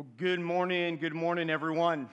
Well, good morning. Good morning, everyone.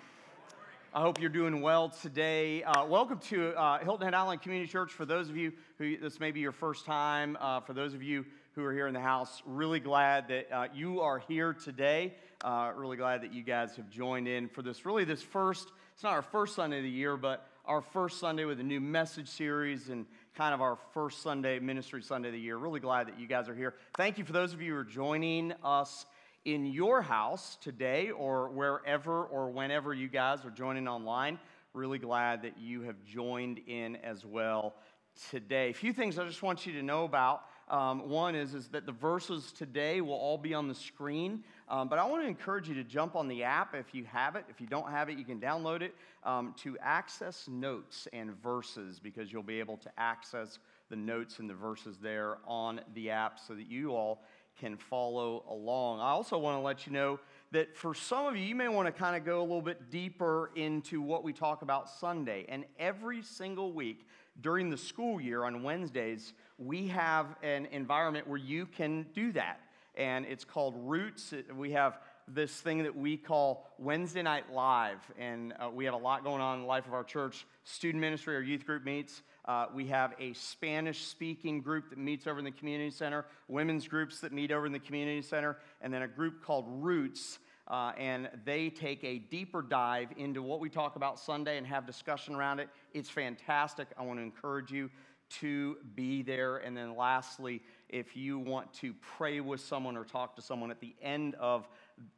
I hope you're doing well today. Uh, welcome to uh, Hilton Head Island Community Church. For those of you who this may be your first time, uh, for those of you who are here in the house, really glad that uh, you are here today. Uh, really glad that you guys have joined in for this. Really, this first. It's not our first Sunday of the year, but our first Sunday with a new message series and kind of our first Sunday ministry Sunday of the year. Really glad that you guys are here. Thank you for those of you who are joining us in your house today or wherever or whenever you guys are joining online. Really glad that you have joined in as well today. A few things I just want you to know about. Um, one is, is that the verses today will all be on the screen, um, but I want to encourage you to jump on the app if you have it. If you don't have it, you can download it um, to access notes and verses because you'll be able to access the notes and the verses there on the app so that you all can follow along. I also want to let you know that for some of you, you may want to kind of go a little bit deeper into what we talk about Sunday. And every single week during the school year on Wednesdays, we have an environment where you can do that. And it's called Roots. We have this thing that we call Wednesday Night Live. And uh, we have a lot going on in the life of our church. Student ministry, our youth group meets. Uh, we have a Spanish speaking group that meets over in the community center, women's groups that meet over in the community center, and then a group called Roots. Uh, and they take a deeper dive into what we talk about Sunday and have discussion around it. It's fantastic. I want to encourage you to be there. And then, lastly, if you want to pray with someone or talk to someone at the end of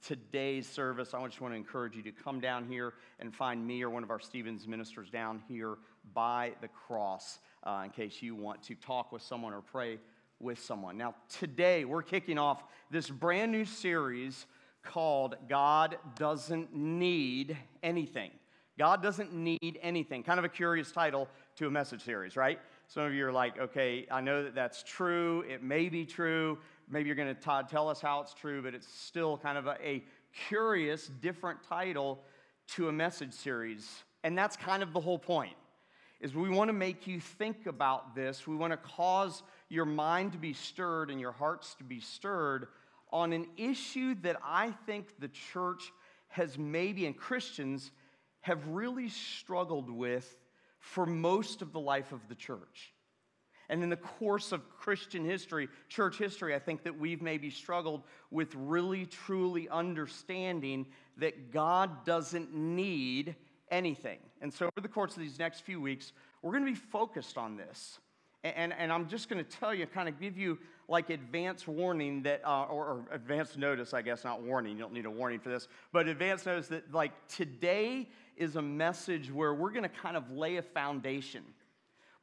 today's service, I just want to encourage you to come down here and find me or one of our Stephen's ministers down here by the cross uh, in case you want to talk with someone or pray with someone. Now, today we're kicking off this brand new series called God Doesn't Need Anything. God doesn't need anything. Kind of a curious title to a message series, right? Some of you are like, okay, I know that that's true. It may be true. Maybe you're going to tell us how it's true, but it's still kind of a, a curious, different title to a message series. And that's kind of the whole point is we want to make you think about this. We want to cause your mind to be stirred and your hearts to be stirred on an issue that I think the church has maybe, and Christians have really struggled with for most of the life of the church. And in the course of Christian history, church history, I think that we've maybe struggled with really truly understanding that God doesn't need anything. And so, over the course of these next few weeks, we're going to be focused on this. And, and I'm just going to tell you, kind of give you like advance warning that, uh, or, or advance notice, I guess, not warning. You don't need a warning for this, but advance notice that like today is a message where we're going to kind of lay a foundation.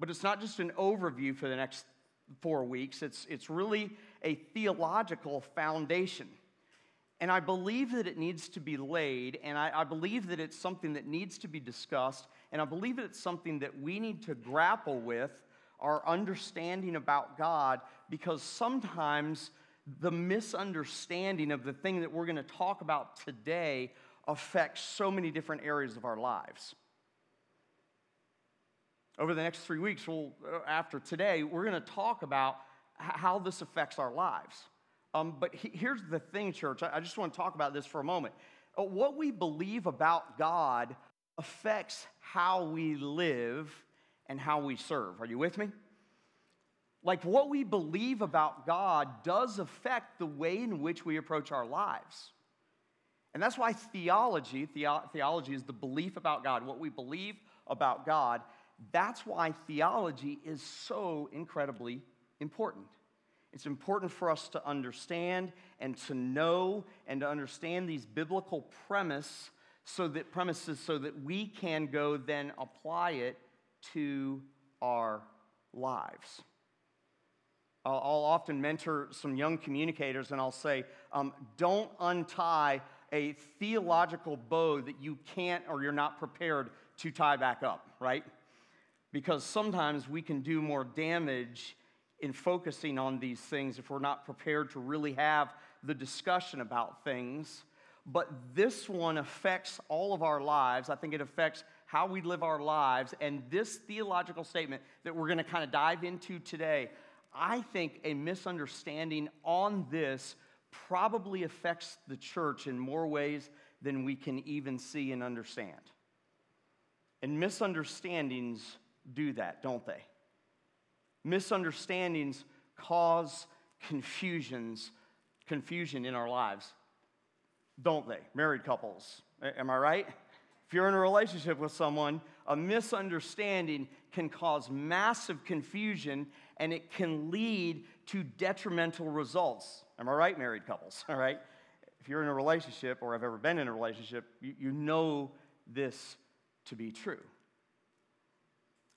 But it's not just an overview for the next four weeks, it's, it's really a theological foundation. And I believe that it needs to be laid, and I, I, believe that it's something that needs to be discussed, and I believe that it's something that we need to grapple with our understanding about God because sometimes the misunderstanding of the thing that we're going to talk about today affects so many different areas of our lives. Over the next three weeks, we'll, uh, after today, we're going to talk about how this affects our lives. Um, but he, here's the thing, church. I, I, just want to talk about this for a moment. Uh, what we believe about God affects how we live and how we serve. Are you with me? Like what we believe about God does affect the way in which we approach our lives. And that's why theology, the- theology is the belief about God, what we believe about God. That's why theology is so incredibly important. It's important for us to understand and to know and to understand these biblical premise so that premises so that we can go then apply it to our lives. I'll, often mentor some young communicators and I'll say, um, don't untie a theological bow that you can't or you're not prepared to tie back up, right? Because sometimes we can do more damage in focusing on these things if we're not prepared to really have the discussion about things. But this one affects all of our lives. I think it affects how we live our lives. And this theological statement that we're going to kind of dive into today, I think a misunderstanding on this probably affects the church in more ways than we can even see and understand. And misunderstandings do that, don't they? Misunderstandings cause confusions, confusion in our lives, don't they? Married couples, am I right? If you're in a relationship with someone, a misunderstanding can cause massive confusion and it can lead to detrimental results. Am I right, married couples? All right? If you're in a relationship or have ever been in a relationship, you, you know this to be true.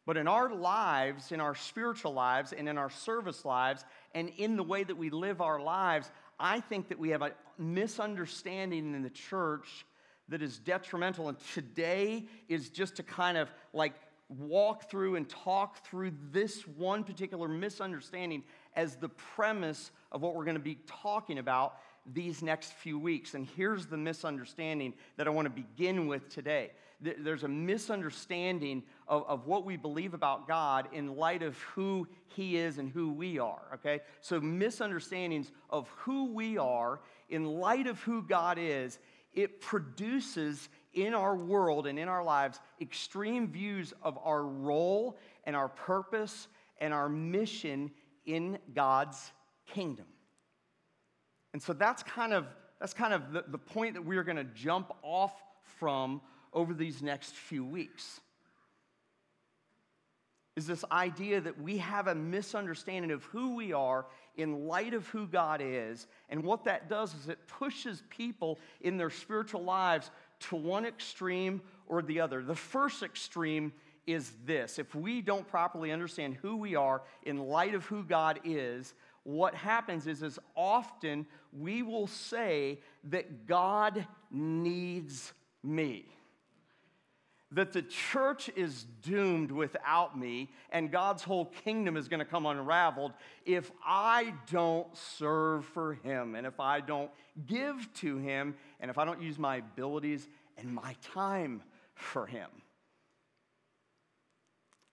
But in our lives, in our spiritual lives, and in our service lives, and in the way that we live our lives, I think that we have a misunderstanding in the church that is detrimental. And today is just to kind of like walk through and talk through this one particular misunderstanding as the premise of what we're going to be talking about these next few weeks. And here's the misunderstanding that I want to begin with today. There's a misunderstanding of, of what we believe about God in light of who He is and who we are, okay? So, misunderstandings of who we are in light of who God is, it produces in our world and in our lives extreme views of our role and our purpose and our mission in God's kingdom. And so that's kind of, that's kind of the, the point that we're going to jump off from over these next few weeks. Is this idea that we have a misunderstanding of who we are in light of who God is. And what that does is it pushes people in their spiritual lives to one extreme or the other. The first extreme is this if we don't properly understand who we are in light of who God is, what happens is, is often we will say that God needs me. That the church is doomed without me, and God's whole kingdom is going to come unraveled if I don't serve for Him, and if I don't give to Him, and if I don't use my abilities and my time for Him.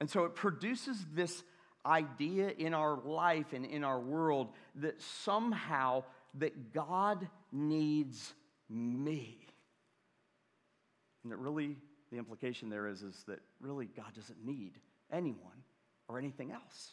And so it produces this idea in our life and in our world that somehow that God needs me. And it really the implication there is, is that really God doesn't need anyone or anything else.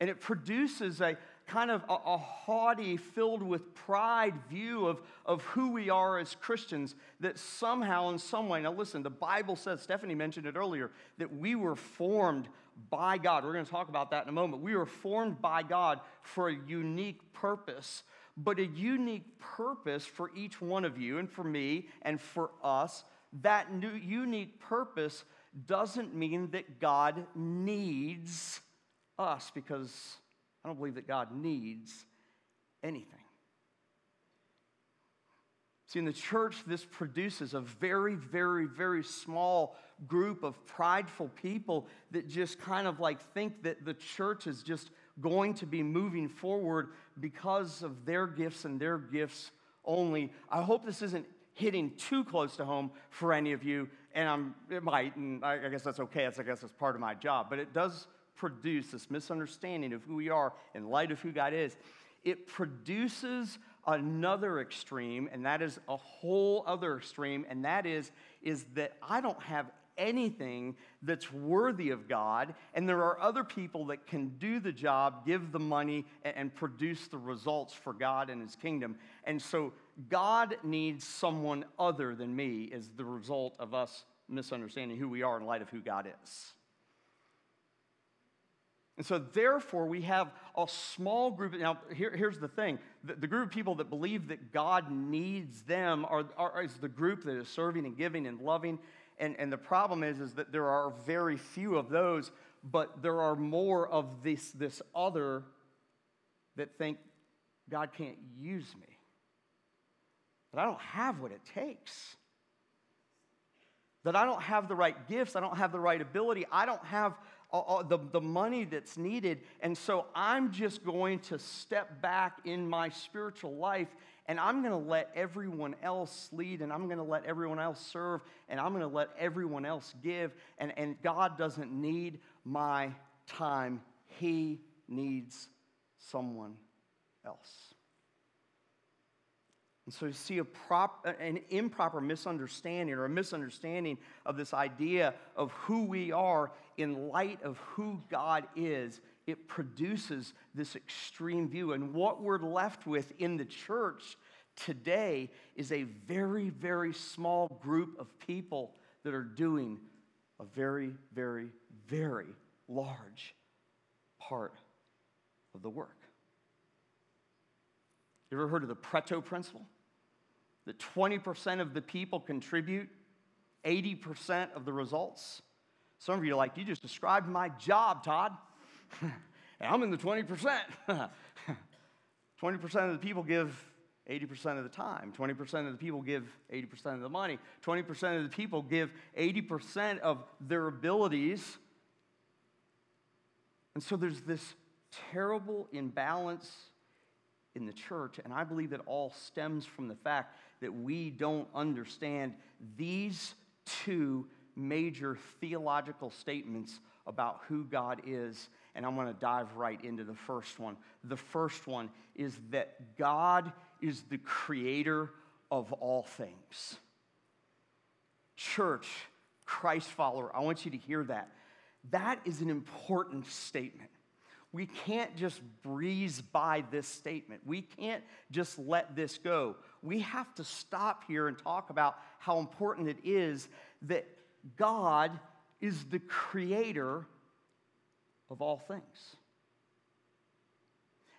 And it produces a kind of a, a, haughty, filled with pride view of, of who we are as Christians that somehow, in some way, now listen, the Bible says, Stephanie mentioned it earlier, that we were formed by God. We're going to talk about that in a moment. We were formed by God for a unique purpose, but a unique purpose for each one of you and for me and for us. That new unique purpose doesn't mean that God needs us because I don't believe that God needs anything. See, in the church, this produces a very, very, very small group of prideful people that just kind of like think that the church is just going to be moving forward because of their gifts and their gifts only. I hope this isn't hitting too close to home for any of you, and I'm, it might, and I, I guess that's okay. That's, I guess that's part of my job. But it does produce this misunderstanding of who we are in light of who God is. It produces another extreme, and that is a whole other extreme, and that is, is that I don't have anything that's worthy of God, and there are other people that can do the job, give the money, and, produce the results for God and His kingdom. And so God needs someone other than me as the result of us misunderstanding who we are in light of who God is. And so, therefore, we have a small group. Now, here, here's the thing the, the, group of people that believe that God needs them are, are, is the group that is serving and giving and loving. And, and the problem is, is that there are very few of those, but there are more of this, this other that think God can't use me that I don't have what it takes. That I don't have the right gifts, I don't have the right ability, I don't have all, the, the money that's needed. And so I'm just going to step back in my spiritual life and I'm going to let everyone else lead and I'm going to let everyone else serve and I'm going to let everyone else give. And, and God doesn't need my time, He needs someone else. And so you see a prop, an improper misunderstanding or a misunderstanding of this idea of who we are in light of who God is. It produces this extreme view. And what we're left with in the church today is a very, very small group of people that are doing a very, very, very large part of the work. You ever heard of the Pareto principle? That 20% of the people contribute 80% of the results. Some of you are like, you just described my job, Todd. I'm in the 20%. 20% of the people give 80% of the time. 20% of the people give 80% of the money. 20% of the people give 80% of their abilities. And so there's this terrible imbalance in the church, and I believe that all stems from the fact that we don't understand these two major theological statements about who God is. And I'm going to dive right into the first one. The first one is that God is the creator of all things. Church, Christ follower, I want you to hear that. That is an important statement. We can't just breeze by this statement. We can't just let this go. We have to stop here and talk about how important it is that God is the creator of all things.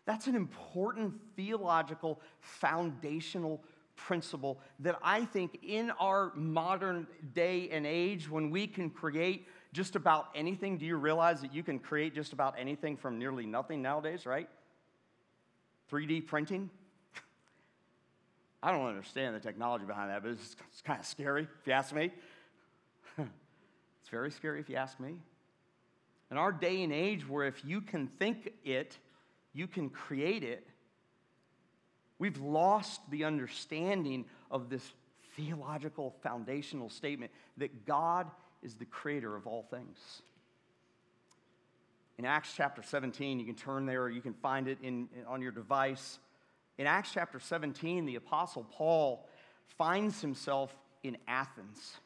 That's an important theological, foundational principle that I think in our modern day and age, when we can create just about anything, do you realize that you can create just about anything from nearly nothing nowadays, right? 3D printing? I don't understand the technology behind that, but it's, it's kind of scary if you ask me. it's very scary if you ask me. In our day and age, where if you can think it, you can create it. We've lost the understanding of this theological foundational statement that God is the creator of all things. In Acts chapter 17, you can turn there, or you can find it in, on your device. In Acts chapter 17, the Apostle Paul finds himself in Athens.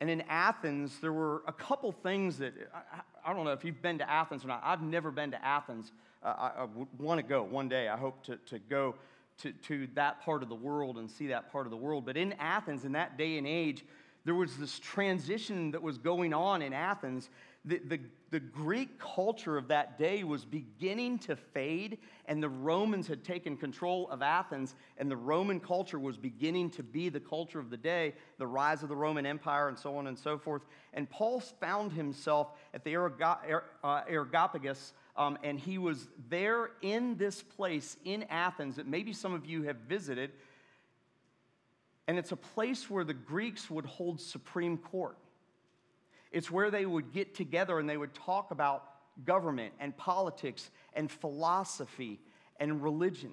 And in Athens, there were a couple things that I, I, don't know if you've been to Athens or not. I've never been to Athens. Uh, I, I want to go one day. I hope to, to go to, to that part of the world and see that part of the world. But in Athens, in that day and age, there was this transition that was going on in Athens. The, the, the, Greek culture of that day was beginning to fade, and the Romans had taken control of Athens, and the Roman culture was beginning to be the culture of the day, the rise of the Roman Empire, and so on and so forth. And Paul found himself at the Areopagus, um, and he was there in this place in Athens that maybe some of you have visited and it's a place where the Greeks would hold supreme court. It's where they would get together and they would talk about government and politics and philosophy and religion.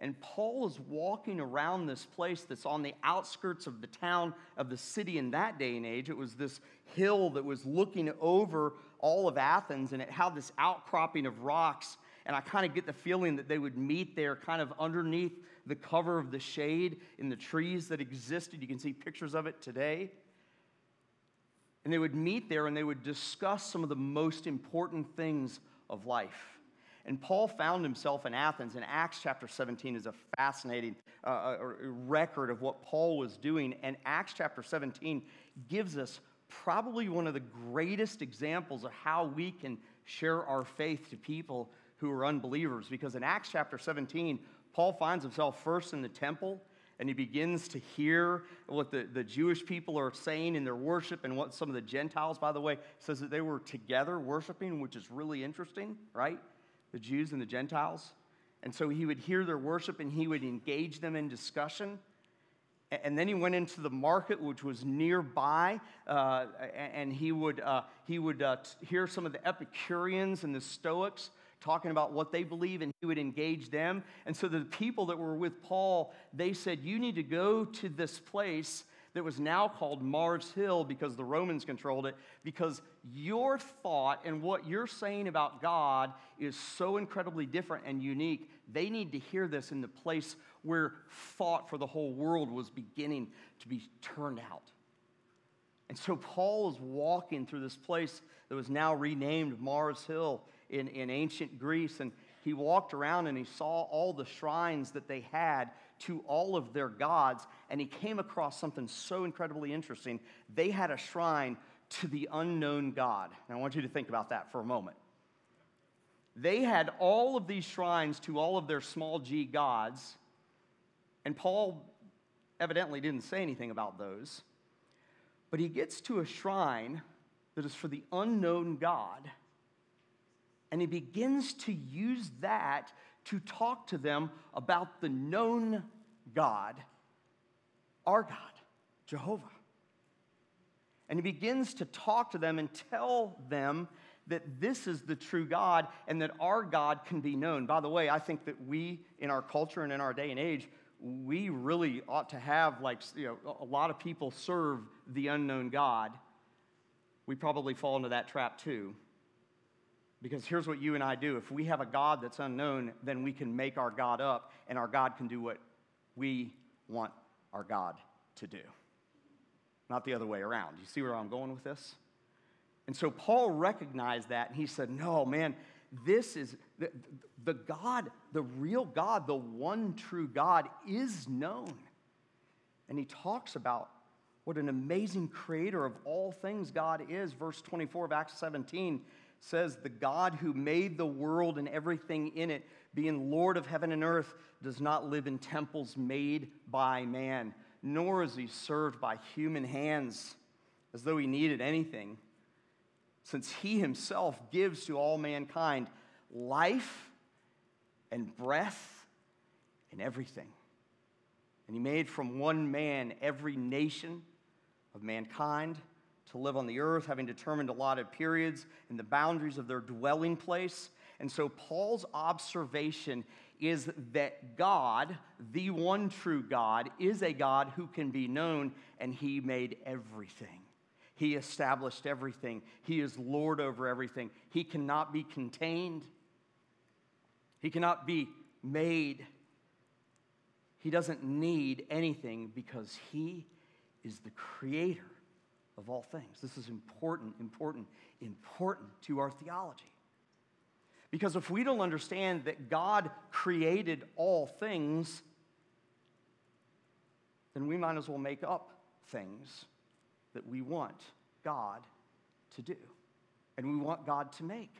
And Paul is walking around this place that's on the outskirts of the town of the city in that day and age. It was this hill that was looking over all of Athens, and it had this outcropping of rocks. And I kind of get the feeling that they would meet there kind of underneath the cover of the shade in the trees that existed. You can see pictures of it today. And they would meet there and they would discuss some of the most important things of life. And Paul found himself in Athens, and Acts chapter 17 is a fascinating uh, uh record of what Paul was doing. And Acts chapter 17 gives us probably one of the greatest examples of how we can share our faith to people who are unbelievers. Because in Acts chapter 17, Paul finds himself first in the temple and he begins to hear what the, the Jewish people are saying in their worship and what some of the Gentiles, by the way, says that they were together worshiping, which is really interesting, right? The Jews and the Gentiles. And so he would hear their worship and he would engage them in discussion. And then he went into the market, which was nearby, uh, and he would, uh, he would uh, hear some of the Epicureans and the Stoics talking about what they believe, and he would engage them. And so the people that were with Paul, they said, You need to go to this place that was now called Mars Hill because the Romans controlled it, because your thought and what you're saying about God is so incredibly different and unique they need to hear this in the place where thought for the whole world was beginning to be turned out. And so Paul is walking through this place that was now renamed Mars Hill in, in ancient Greece. And he walked around and he saw all the shrines that they had to all of their gods. And he came across something so incredibly interesting. They had a shrine to the unknown God. And I want you to think about that for a moment. They had all of these shrines to all of their small g gods. And Paul evidently didn't say anything about those. But he gets to a shrine that is for the unknown God, and he begins to use that to talk to them about the known God, our God, Jehovah. And he begins to talk to them and tell them that this is the true God and that our God can be known. By the way, I think that we, in our culture and in our day and age, we really ought to have, like, you know, a lot of people serve the unknown God. We probably fall into that trap too. Because here's what you and I do if we have a God that's unknown, then we can make our God up, and our God can do what we want our God to do. Not the other way around. You see where I'm going with this? And so Paul recognized that, and he said, No, man, this is the, the God, the real God, the one true God is known. And he talks about what an amazing creator of all things God is. Verse 24 of Acts 17 says, The God who made the world and everything in it, being Lord of heaven and earth, does not live in temples made by man, nor is he served by human hands as though he needed anything since he himself gives to all mankind life and breath and everything. And he made from one man every nation of mankind to live on the earth, having determined allotted periods and the boundaries of their dwelling place. And so Paul's observation is that God, the one true God, is a God who can be known, and he made everything. He established everything. He is Lord over everything. He cannot be contained, He cannot be made. He doesn't need anything because He is the creator of all things. This is important, important, important to our theology. Because if we don't understand that God created all things, then we might as well make up things that we want God to do and we want God to make.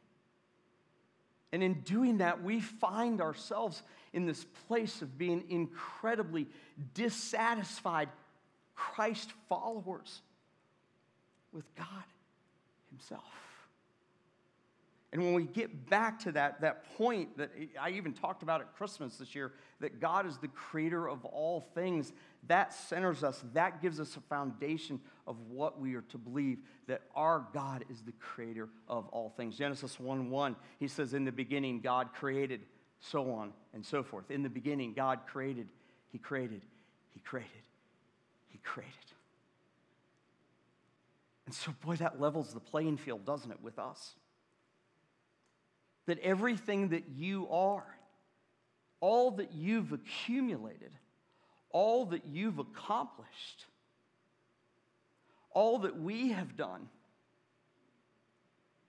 And in doing that, we find ourselves in this place of being incredibly dissatisfied Christ followers with God Himself. And when we get back to that, that point that I even talked about at Christmas this year, that God is the creator of all things, that centers us, that gives us a foundation of what we are to believe that our God is the creator of all things. Genesis 1 1, he says, In the beginning, God created, so on and so forth. In the beginning, God created, He created, He created, He created. And so, boy, that levels the playing field, doesn't it, with us? That everything that you are, all that you've accumulated, all that you've accomplished, all that we have done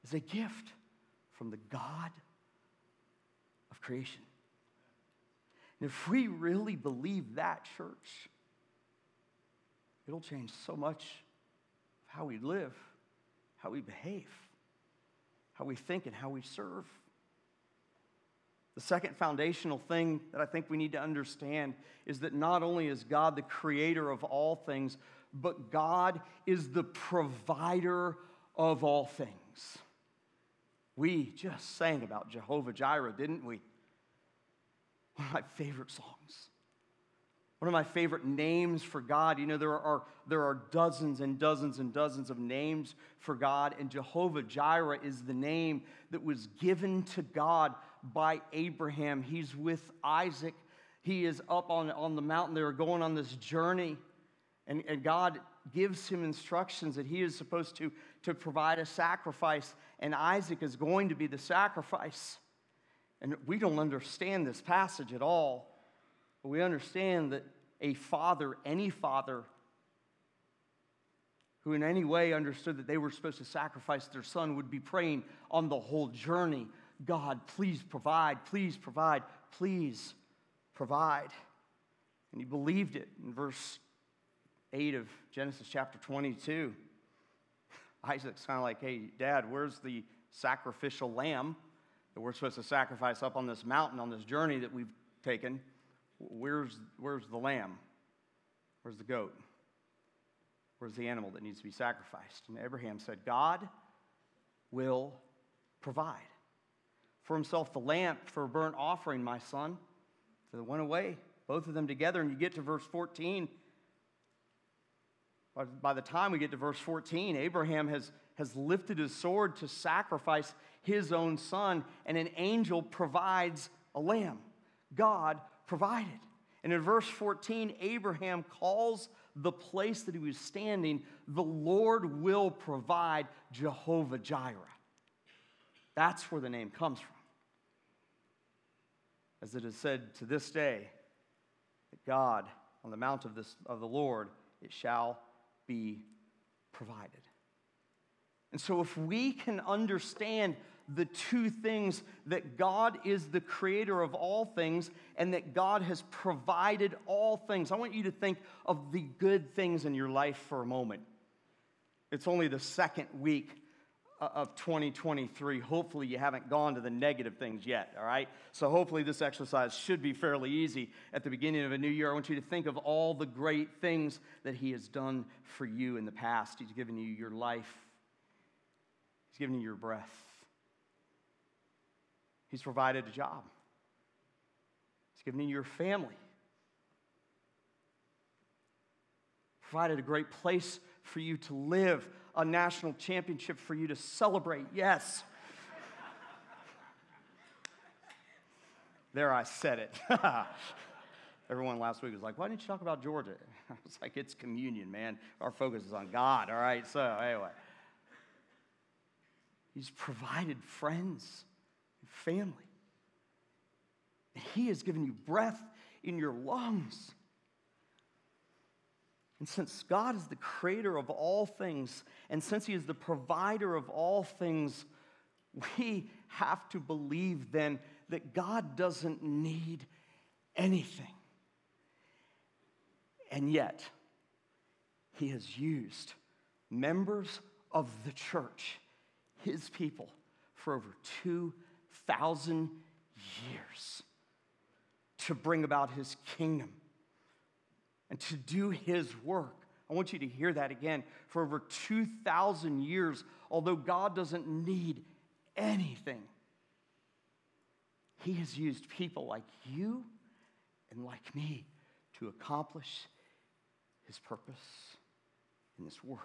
is a gift from the God of creation. And if we really believe that, church, it'll change so much how we live, how we behave, how we think, and how we serve. The second foundational thing that I think we need to understand is that not only is God the creator of all things, but God is the provider of all things. We just sang about Jehovah Jireh, didn't we? One of my favorite songs. One of my favorite names for God. You know, there are, there are dozens and dozens and dozens of names for God, and Jehovah Jireh is the name that was given to God by Abraham. He's with Isaac. He is up on, on the mountain. They are going on this journey. And, and God gives him instructions that he is supposed to, to provide a sacrifice, and Isaac is going to be the sacrifice. And we don't understand this passage at all, but we understand that a father, any father, who in any way understood that they were supposed to sacrifice their son would be praying on the whole journey God, please provide, please provide, please provide. And he believed it in verse 8 of Genesis chapter 22. Isaac's kind of like, hey, dad, where's the sacrificial lamb that we're supposed to sacrifice up on this mountain on this journey that we've taken? Where's, where's the lamb? Where's the goat? Where's the animal that needs to be sacrificed? And Abraham said, God will provide for himself the lamp for a burnt offering, my son. So they went away, both of them together, and you get to verse 14. By the time we get to verse 14, Abraham has, has lifted his sword to sacrifice his own son, and an angel provides a lamb. God provided. And in verse 14, Abraham calls the place that he was standing, the Lord will provide Jehovah Jireh. That's where the name comes from. As it is said to this day, that God, on the mount of, this, of the Lord, it shall be provided. And so, if we can understand the two things that God is the creator of all things and that God has provided all things. I want you to think of the good things in your life for a moment. It's only the second week of 2023. Hopefully, you haven't gone to the negative things yet, all right? So, hopefully, this exercise should be fairly easy at the beginning of a new year. I want you to think of all the great things that He has done for you in the past. He's given you your life, He's given you your breath. He's provided a job. He's given you your family. Provided a great place for you to live, a national championship for you to celebrate. Yes. there I said it. Everyone last week was like, why didn't you talk about Georgia? I was like, it's communion, man. Our focus is on God, all right? So, anyway, He's provided friends family. He has given you breath in your lungs. And since God is the creator of all things, and since He is the provider of all things, we have to believe then that God doesn't need anything. And yet, He has used members of the church, His people, for over two thousand years to bring about his kingdom and to do his work. I want you to hear that again. For over 2,000 years, although God doesn't need anything, he has used people like you and like me to accomplish his purpose in this world.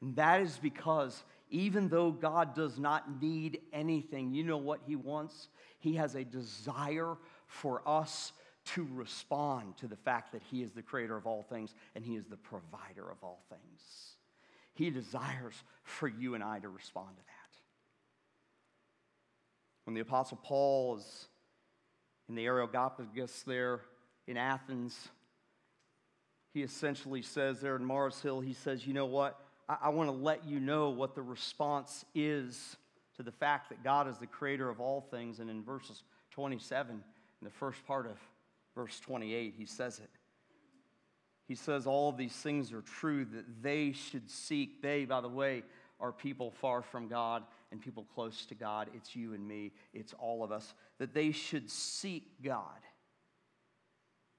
And that is because even though God does not need anything, you know what He wants? He has a desire for us to respond to the fact that He is the creator of all things and He is the provider of all things. He desires for you and I to respond to that. When the Apostle Paul is in the Areopagus there in Athens, he essentially says there in Mars Hill, he says, You know what? I, I want to let you know what the response is to the fact that God is the creator of all things. And in verses 27, in the first part of verse 28, he says it. He says all of these things are true that they should seek. They, by the way, are people far from God and people close to God. It's you and me, it's all of us. That they should seek God.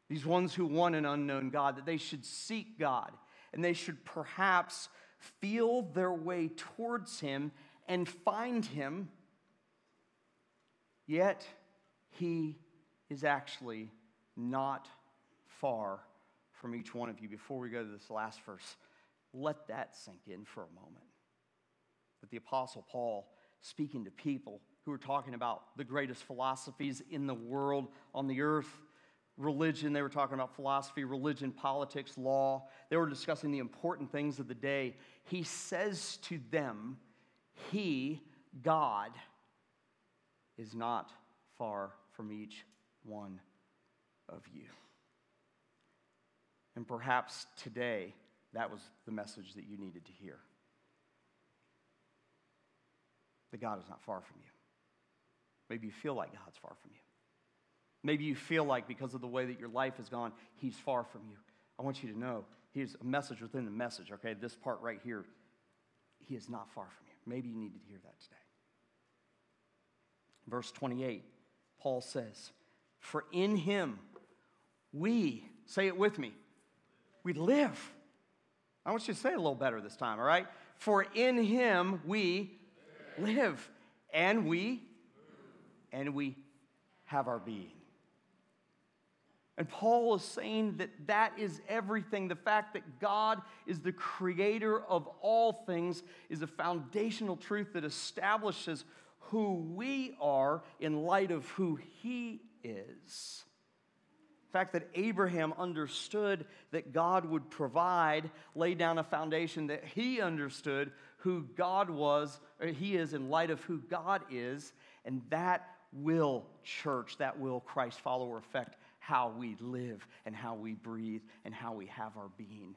These ones who want an unknown God, that they should seek God and they should perhaps feel their way towards him and find him, yet he is actually not far from each one of you. Before we go to this last verse, let that sink in for a moment. That the Apostle Paul, speaking to people who are talking about the greatest philosophies in the world on the earth, religion, they were talking about philosophy, religion, politics, law. They were discussing the important things of the day. He says to them, He, God, is not far from each one of you. And perhaps today, that was the message that you needed to hear. That God is not far from you. Maybe you feel like God's far from you. Maybe you feel like because of the way that your life has gone, He's far from you. I want you to know Here's a message within the message, okay? This part right here, He is not far from you. Maybe you needed to hear that today. Verse 28, Paul says, For in Him we, say it with me, we live. I want you to say it a little better this time, all right? For in Him we live, and we, and we have our being. And Paul is saying that that is everything. The fact that God is the creator of all things is a foundational truth that establishes who we are in light of who he is. The fact that Abraham understood that God would provide, laid down a foundation that he understood who God was, or he is in light of who God is, and that will, church, that will Christ follower affect how we live and how we breathe and how we have our being.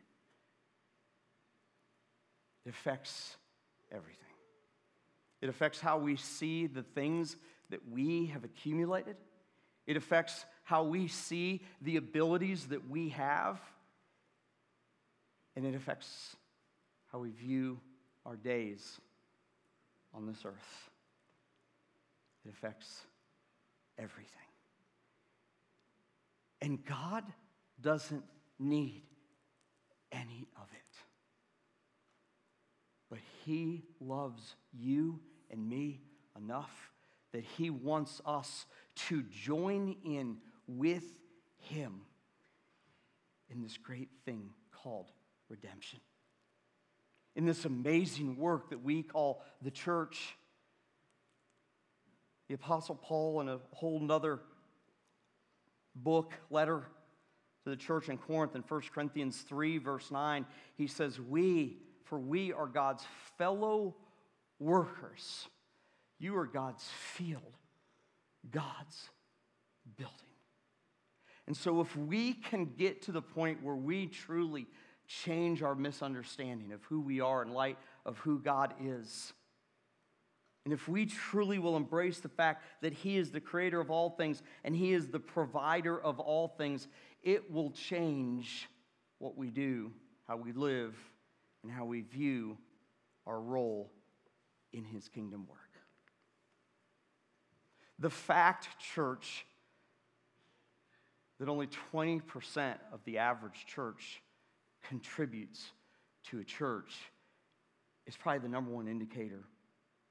It affects everything. It affects how we see the things that we have accumulated. It affects how we see the abilities that we have. And it affects how we view our days on this earth. It affects everything. And God doesn't need any of it. But He loves you and me enough that He wants us to join in with Him in this great thing called redemption. In this amazing work that we call the church. The Apostle Paul, in a whole nother book, letter to the church in Corinth in 1 Corinthians 3, verse 9, he says, We, for we are God's fellow workers. You are God's field, God's building. And so, if we can get to the point where we truly change our misunderstanding of who we are in light of who God is, and if we truly will embrace the fact that He is the creator of all things and He is the provider of all things, it will change what we do, how we live, and how we view our role in His kingdom work. The fact, church, that only 20% of the average church contributes to a church is probably the number one indicator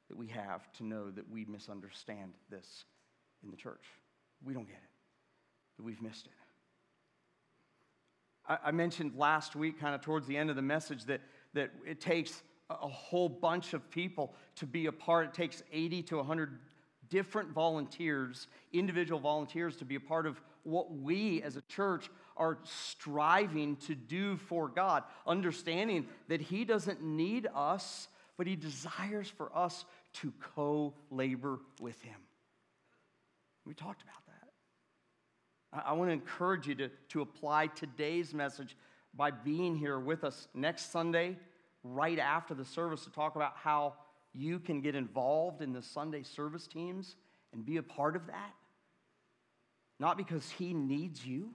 that we have to know that we misunderstand this in the church. We don't get it, that we've missed it. I, I mentioned last week, kind of towards the end of the message, that, that it takes a whole bunch of people to be a part. It takes 80 to 100 different volunteers, individual volunteers, to be a part of what we as a church are striving to do for God, understanding that He doesn't need us but he desires for us to co labor with him. We talked about that. I, I want to encourage you to, to apply today's message by being here with us next Sunday, right after the service, to talk about how you can get involved in the Sunday service teams and be a part of that. Not because he needs you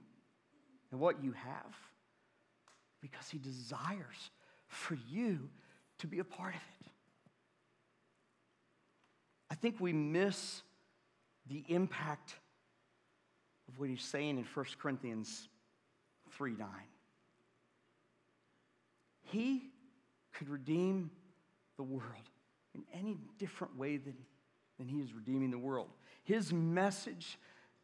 and what you have, because he desires for you to be a part of it. I think we miss the impact of what he's saying in 1 Corinthians 3 9. He could redeem the world in any different way than, than he is redeeming the world. His message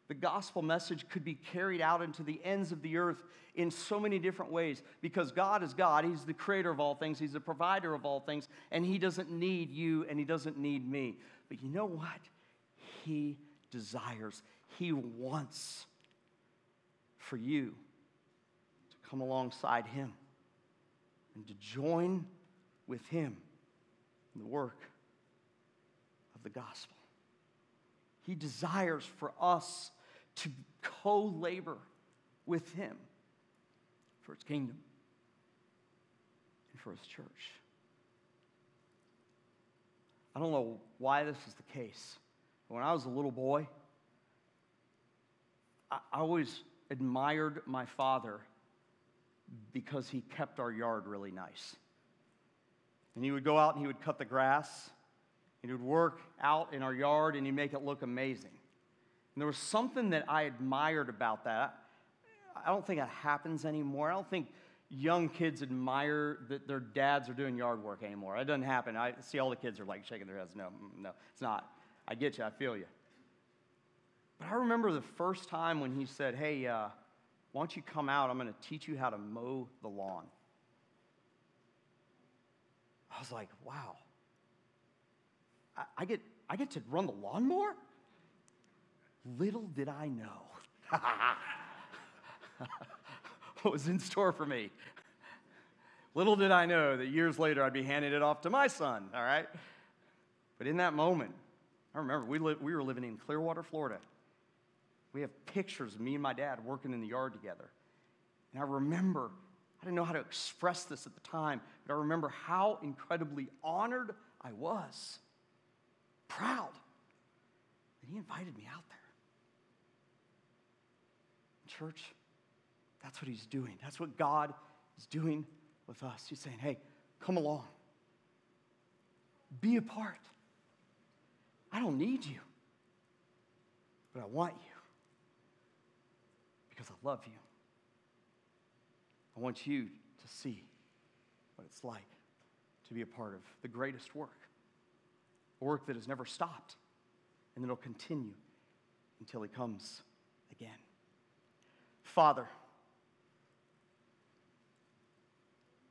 the gospel message could be carried out into the ends of the earth in so many different ways because God is God. He's the creator of all things, He's the provider of all things, and He doesn't need you and He doesn't need me. But you know what? He desires, He wants for you to come alongside Him and to join with Him in the work of the gospel. He desires for us to co labor with Him for His kingdom and for His church. I don't know why this is the case. When I was a little boy, I always admired my father because he kept our yard really nice. And he would go out and he would cut the grass, and he would work out in our yard and he'd make it look amazing. And there was something that I admired about that. I don't think that happens anymore. I don't think young kids admire that their dads are doing yard work anymore. It doesn't happen. I see all the kids are like shaking their heads. No, mm, no, it's not. I get you. I feel you. But I remember the first time when he said, Hey, uh, why don't you come out? I'm going to teach you how to mow the lawn. I was like, Wow. I, I get, I get to run the lawnmower? Little did I know what was in store for me. Little did I know that years later I'd be handing it off to my son, all right? But in that moment, I remember we, li- we were living in Clearwater, Florida. We have pictures of me and my dad working in the yard together. And I remember, I didn't know how to express this at the time, but I remember how incredibly honored I was, proud that he invited me out there. Church, that's what he's doing. That's what God is doing with us. He's saying, hey, come along, be a part. I don't need you, but I want you because I love you. I want you to see what it's like to be a part of the greatest work, a work that has never stopped and that will continue until he comes again. Father,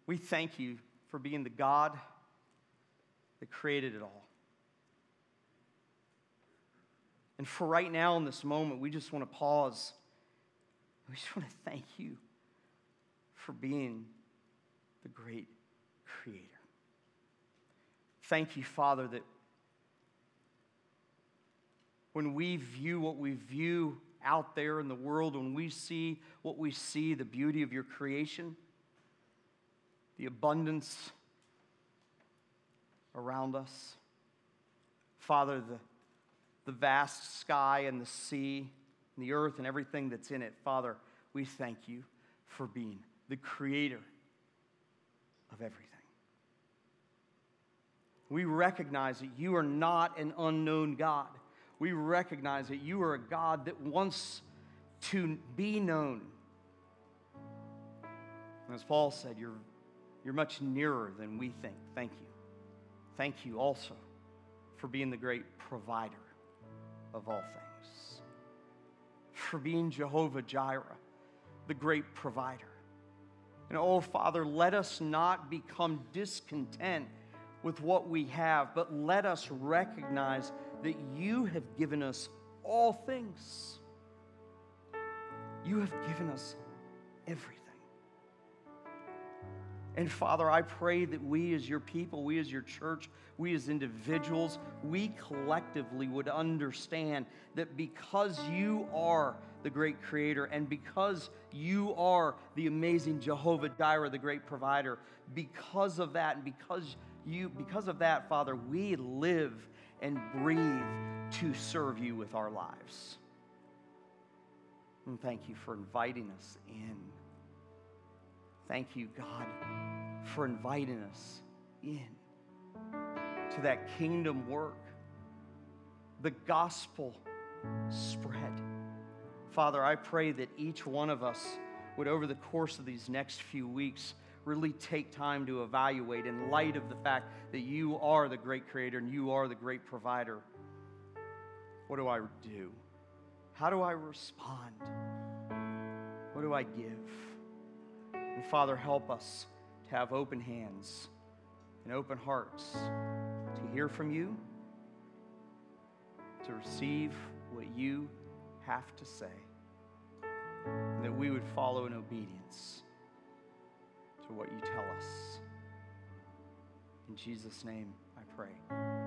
we thank you for being the God that created it all. And for right now, in this moment, we just want to pause. We just want to thank you for being the great creator. Thank you, Father, that when we view what we view out there in the world, when we see what we see, the beauty of your creation, the abundance around us, Father, the the vast sky and the sea, and the earth and everything that's in it. Father, we thank you for being the creator of everything. We recognize that you are not an unknown God. We recognize that you are a God that wants to be known. As Paul said, you're, you're much nearer than we think. Thank you. Thank you also for being the great provider of all things, for being Jehovah Jireh, the great provider. And oh, Father, let us not become discontent with what we have, but let us recognize that you have given us all things. You have given us everything. And Father, I pray that we as your people, we as your church, we as individuals, we collectively would understand that because you are the great creator and because you are the amazing Jehovah Jireh, the great provider, because of that and because you because of that, Father, we live and breathe to serve you with our lives. And thank you for inviting us in. Thank you, God, for inviting us in to that kingdom work, the gospel spread. Father, I pray that each one of us would, over the course of these next few weeks, really take time to evaluate in light of the fact that you are the great creator and you are the great provider. What do I do? How do I respond? What do I give? And Father, help us to have open hands and open hearts to hear from you, to receive what you have to say, and that we would follow in obedience to what you tell us. In Jesus' name, I pray.